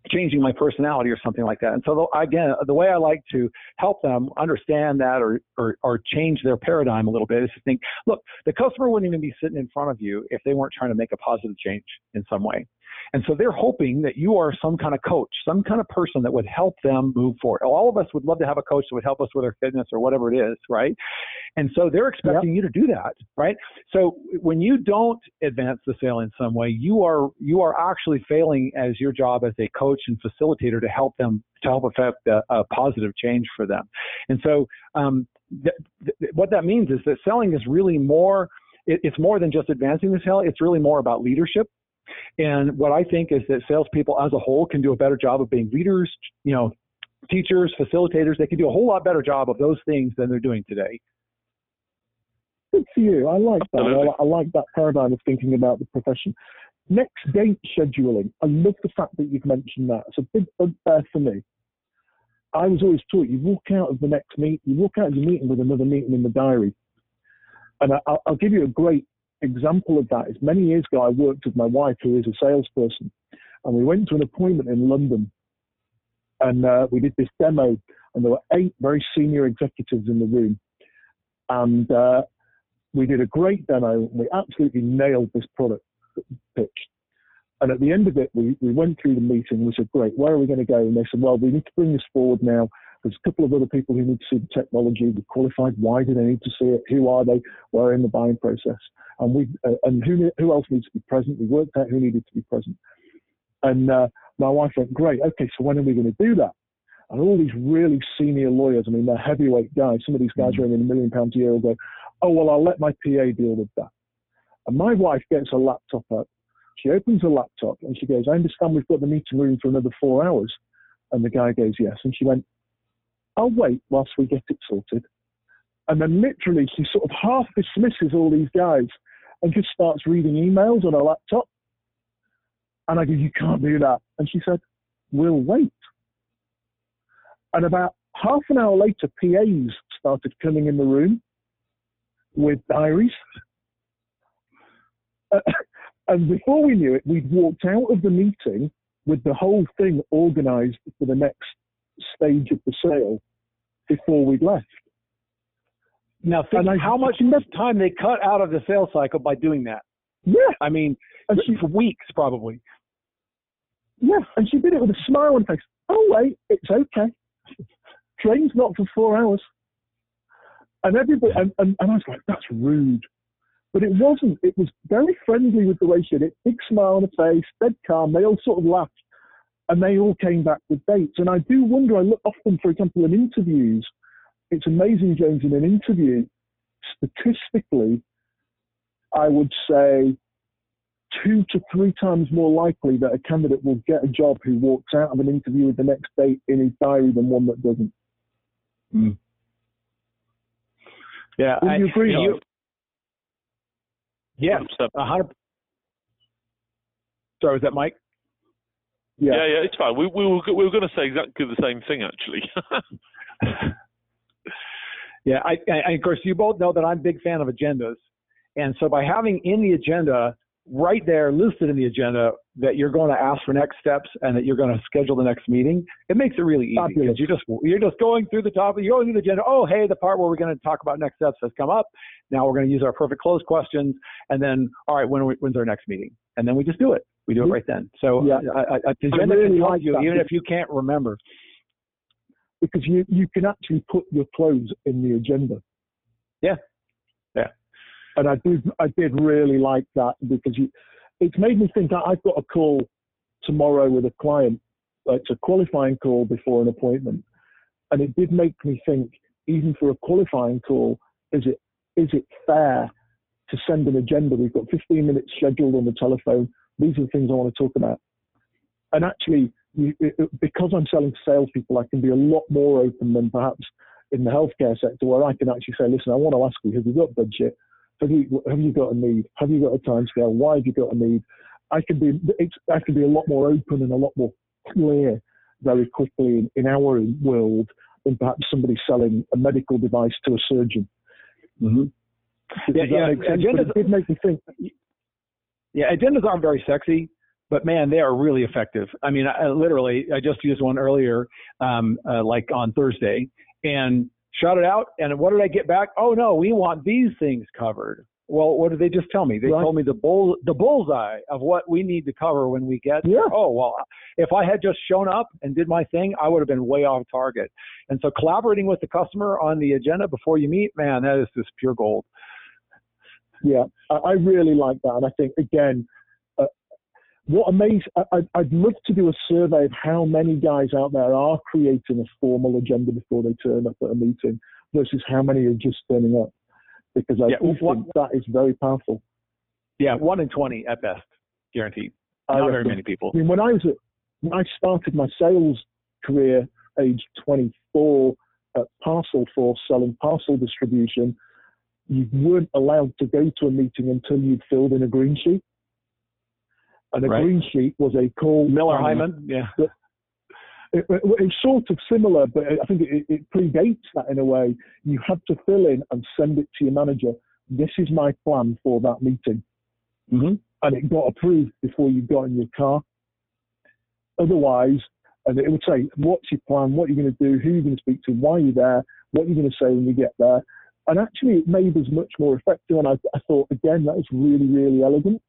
changing my personality or something like that. And so the, again, the way I like to help them understand that or, or, or change their paradigm a little bit is to think, look, the customer wouldn't even be sitting in front of you if they weren't trying to make a positive change in some way. And so they're hoping that you are some kind of coach, some kind of person that would help them move forward. All of us would love to have a coach that would help us with our fitness or whatever it is, right? And so they're expecting yep. you to do that, right? So when you don't advance the sale in some way, you are you are actually failing as your job as a coach and facilitator to help them to help affect a, a positive change for them. And so um, th- th- what that means is that selling is really more it's more than just advancing the sale. It's really more about leadership and what I think is that salespeople as a whole can do a better job of being leaders, you know, teachers, facilitators. They can do a whole lot better job of those things than they're doing today. Good for you. I like that. I, I like that paradigm of thinking about the profession. Next date scheduling. I love the fact that you've mentioned that. It's a big bugbear for me. I was always taught you walk out of the next meet, you walk out of your meeting with another meeting in the diary. And I, will give you a great example of that is many years ago, I worked with my wife, who is a salesperson, and we went to an appointment in London, and uh, we did this demo, and there were eight very senior executives in the room, and uh, we did a great demo. We absolutely nailed this product pitch. And at the end of it, we, we went through the meeting. We said, great, where are we going to go? And they said, well, we need to bring this forward now. There's a couple of other people who need to see the technology. We qualified. Why do they need to see it? Who are they? Where in the buying process? and we uh, and who who else needs to be present? We worked out who needed to be present, and uh, my wife went, "Great, okay, so when are we going to do that?" And all these really senior lawyers, I mean, they're heavyweight guys. Some of these guys mm. are earning a million pounds a year. Will go, "Oh well, I'll let my PA deal with that." And my wife gets a laptop up. She opens a laptop and she goes, "I understand we've got the meeting room for another four hours." And the guy goes, "Yes." And she went, "I'll wait whilst we get it sorted." And then literally, she sort of half dismisses all these guys and just starts reading emails on her laptop. And I go, You can't do that. And she said, We'll wait. And about half an hour later, PAs started coming in the room with diaries. And before we knew it, we'd walked out of the meeting with the whole thing organized for the next stage of the sale before we'd left. Now, think I, how much time they cut out of the sales cycle by doing that. Yeah. I mean, and she, for weeks probably. Yeah, and she did it with a smile on her face. Oh, wait, it's okay. Train's not for four hours. And everybody, and, and, and I was like, that's rude. But it wasn't. It was very friendly with the way she did it. Big smile on her face, dead calm. They all sort of laughed. And they all came back with dates. And I do wonder, I look often, for example, in interviews, it's amazing, James, in an interview, statistically, I would say two to three times more likely that a candidate will get a job who walks out of an interview with the next date in his diary than one that doesn't. Mm. Yeah, Would you agree? You, yeah, hundred. Sorry, was that Mike? Yeah. yeah, yeah, it's fine. We, we were we were going to say exactly the same thing actually. Yeah, I, I, of course, you both know that I'm a big fan of agendas. And so by having in the agenda, right there listed in the agenda, that you're going to ask for next steps and that you're going to schedule the next meeting, it makes it really easy because you're just you're just going through the topic, you're going through the agenda. Oh, hey, the part where we're going to talk about next steps has come up. Now we're going to use our perfect close questions, and then all right, when we, when's our next meeting? And then we just do it. We do it mm-hmm. right then. So Yeah. I, I, I, agenda really can help like you that. even if you can't remember. because you, you can actually put your close in the agenda. Yeah. Yeah. And I did I did really like that because you, it's made me think I've got a call tomorrow with a client. It's a qualifying call before an appointment, and it did make me think. Even for a qualifying call, is it is it fair to send an agenda? We've got 15 minutes scheduled on the telephone. These are the things I want to talk about. And actually, you, it- because I'm selling to salespeople, I can be a lot more open than perhaps in the healthcare sector, where I can actually say, "Listen, I want to ask you: Have you got budget? Have you have you got a need? Have you got a timescale? Why have you got a need?" I can be it's, I can be a lot more open and a lot more clear very quickly in, in our world than perhaps somebody selling a medical device to a surgeon. Mm-hmm. Does Yeah, that yeah, make sense? Agendas- did make me think. Yeah, agendas aren't very sexy, but man, they are really effective. I mean, I, I literally, I just used one earlier, um, uh, like on Thursday, and shot it out. And what did I get back? Oh no, we want these things covered. Well, what did they just tell me? They Right. told me the bull, the bullseye of what we need to cover when we get there. Yeah. Oh well, if I had just shown up and did my thing, I would have been way off target. And so, collaborating with the customer on the agenda before you meet, man, that is just pure gold. Yeah, I, I really like that, and I think again, what amazing. I, I'd- love to do a survey of how many guys out there are creating a formal agenda before they turn up at a meeting versus how many are just turning up, because I Yeah, think that is very powerful. Yeah, one in twenty at best, guaranteed. I Not very many people. I mean, when I was at, when I started my sales career, age 24, at Parcel Force selling parcel distribution, you weren't allowed to go to a meeting until you'd filled in a green sheet. And a Right. green sheet was a call. Miller Heiman, yeah. It, it, it's sort of similar, but I think it, it predates that in a way. You had to fill in and send it to your manager. This is my plan for that meeting Mm-hmm. and it got approved before you got in your car. Otherwise, and it would say, what's your plan? What are you going to do? Who are you going to speak to? Why are you there? What are you going to say when you get there? And actually, it made us much more effective. And I, I thought, again, that was really, really elegant.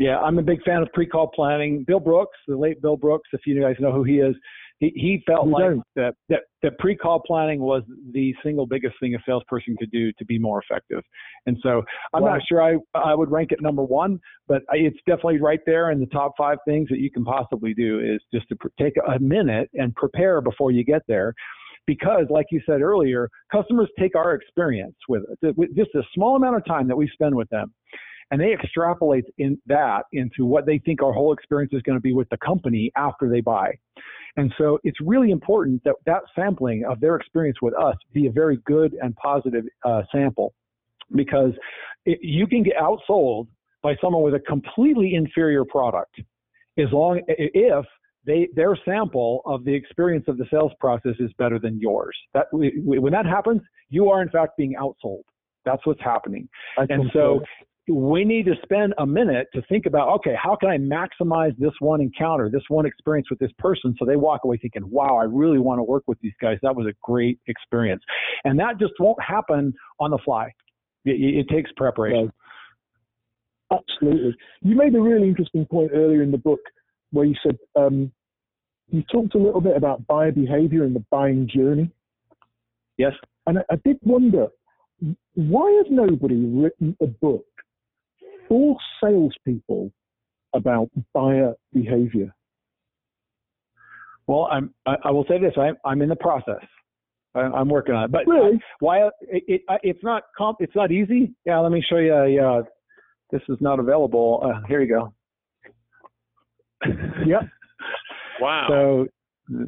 Yeah, I'm a big fan of pre-call planning. Bill Brooks, the late Bill Brooks, if you guys know who he is, he, he felt like don't. that, that that pre-call planning was the single biggest thing a salesperson could do to be more effective. And so I'm Wow. not sure I I would rank it number one, but it's definitely right there in the top five things that you can possibly do is just to pr- take a minute and prepare before you get there. Because, like you said earlier, customers take our experience with it, with just a small amount of time that we spend with them, and they extrapolate in that into what they think our whole experience is going to be with the company after they buy. And so it's really important that that sampling of their experience with us be a very good and positive uh, sample because it, you can get outsold by someone with a completely inferior product as long if they their sample of the experience of the sales process is better than yours. That when that happens, you are in fact being outsold. That's what's happening. And so we need to spend a minute to think about okay, how can I maximize this one encounter, this one experience with this person so they walk away thinking, wow, I really want to work with these guys. That was a great experience. And that just won't happen on the fly. It, it takes preparation. Absolutely. You made a really interesting point earlier in the book where you said um, you talked a little bit about buyer behavior and the buying journey. Yes. And I, I did wonder why has nobody written a book for salespeople about buyer behavior? Well, I'm, I, I will say this: I, I'm in the process. I, I'm working on it. But Really? why? It, it, it's not comp. It's not easy. Yeah. Let me show you. A, uh, this is not available. Uh, here you go. yep. Wow. So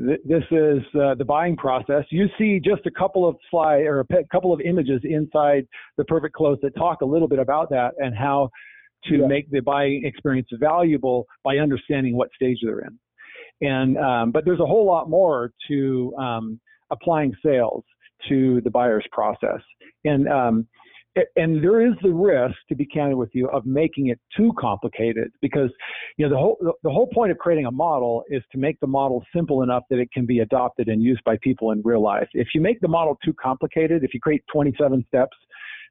th- this is uh, the buying process. You see just a couple of slide or a pe- couple of images inside the perfect close that talk a little bit about that and how to Yeah. make the buying experience valuable by understanding what stage they're in. And um, but there's a whole lot more to um, applying sales to the buyer's process. And um, and there is the risk, to be candid with you, of making it too complicated because you know the whole the whole point of creating a model is to make the model simple enough that it can be adopted and used by people in real life. If you make the model too complicated, if you create 27 steps,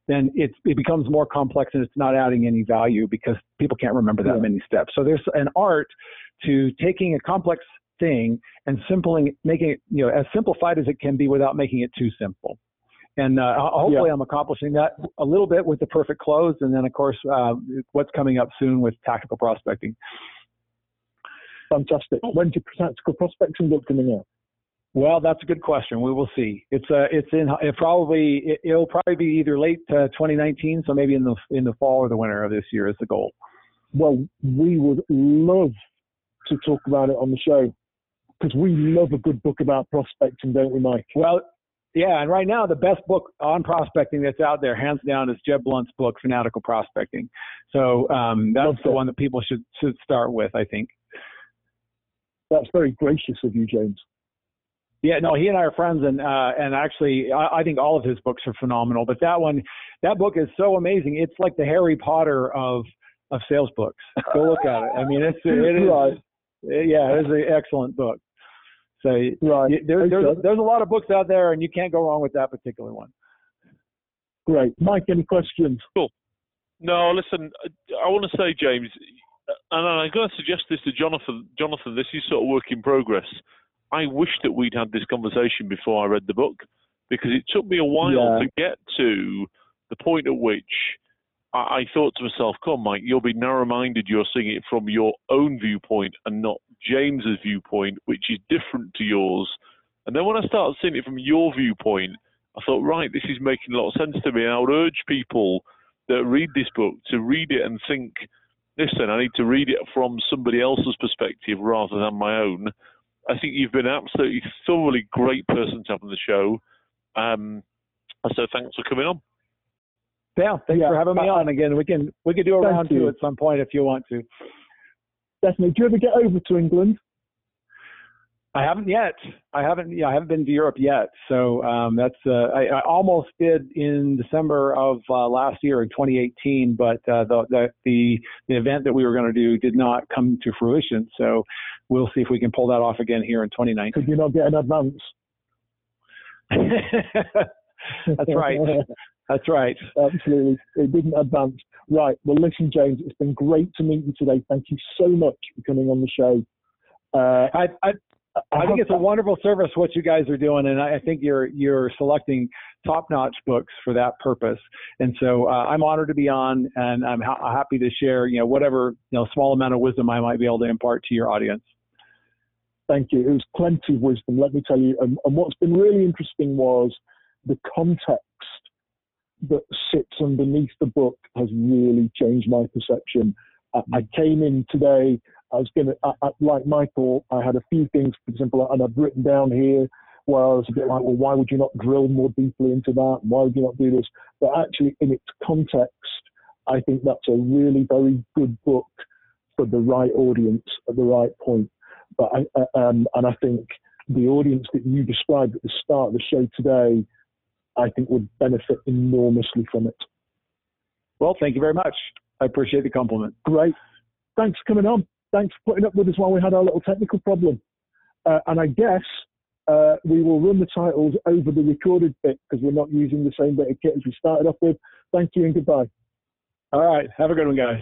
then it it becomes more complex and it's not adding any value because people can't remember that yeah. many steps. So there's an art to taking a complex thing and simpling making it you know as simplified as it can be without making it too simple. And uh, hopefully, yeah. I'm accomplishing that a little bit with the perfect close, and then of course, uh, what's coming up soon with tactical prospecting. Fantastic. When's your tactical prospecting book coming out? Well, that's a good question. We will see. It's uh, it's in it probably it, will probably be either late uh, 2019, so maybe in the in the fall or the winter of this year is the goal. Well, we would love to talk about it on the show because we love a good book about prospecting, don't we, Mike? Well, yeah, and right now the best book on prospecting that's out there, hands down, is Jeb Blount's book, Fanatical Prospecting. So um, that's the one that people should should start with, I think. That's very gracious of you, James. Yeah, no, he and I are friends, and uh, and actually, I, I think all of his books are phenomenal. But that one, that book is so amazing. It's like the Harry Potter of of sales books. Go look at it. I mean, it's it is, right. yeah, it is an excellent book. So right. there, there's, there's a lot of books out there, and you can't go wrong with that particular one. Great. Mike, any questions? Cool. No, listen, I want to say, James, and I'm going to suggest this to Jonathan. Jonathan, this is sort of work in progress. I wish that we'd had this conversation before I read the book because it took me a while yeah. to get to the point at which I, I thought to myself, come, Mike, you'll be narrow minded. You're seeing it from your own viewpoint and not James's viewpoint, which is different to yours. And then when I started seeing it from your viewpoint, I thought, right, this is making a lot of sense to me. And I would urge people that read this book to read it and think, listen, I need to read it from somebody else's perspective rather than my own. I think you've been an absolutely thoroughly great person to have on the show. Um, so thanks for coming on. Yeah, thanks yeah. for having me on again. We can we can do a Thank round you. two at some point if you want to. Definitely. Do you ever get over to England? I haven't yet. I haven't. Yeah, I haven't been to Europe yet. So um, that's. Uh, I, I, almost did in December of uh, last year in 2018, but uh, the, the, the the event that we were going to do did not come to fruition. So we'll see if we can pull that off again here in 2019. Could you not get an advance? that's right. That's right. Absolutely. It didn't advance. Right. Well, listen, James, it's been great to meet you today. Thank you so much for coming on the show. Uh, I, I, I think it's a wonderful service what you guys are doing, and I think you're you're selecting top-notch books for that purpose. And so uh, I'm honored to be on, and I'm ha- happy to share you know whatever you know small amount of wisdom I might be able to impart to your audience. Thank you. It was plenty of wisdom, let me tell you. And, and what's been really interesting was the context that sits underneath the book has really changed my perception. I, I came in today, I was going to, like Michael, I had a few things, for example, and I've written down here where I was a bit like, well, why would you not drill more deeply into that? Why would you not do this? But actually, in its context, I think that's a really very good book for the right audience at the right point. But I, um, and I think the audience that you described at the start of the show today I think would benefit enormously from it. Well, thank you very much. I appreciate the compliment. Great. Thanks for coming on. Thanks for putting up with us while we had our little technical problem. Uh, and I guess uh, we will run the titles over the recorded bit because we're not using the same bit of kit as we started off with. Thank you and goodbye. All right. Have a good one, guys.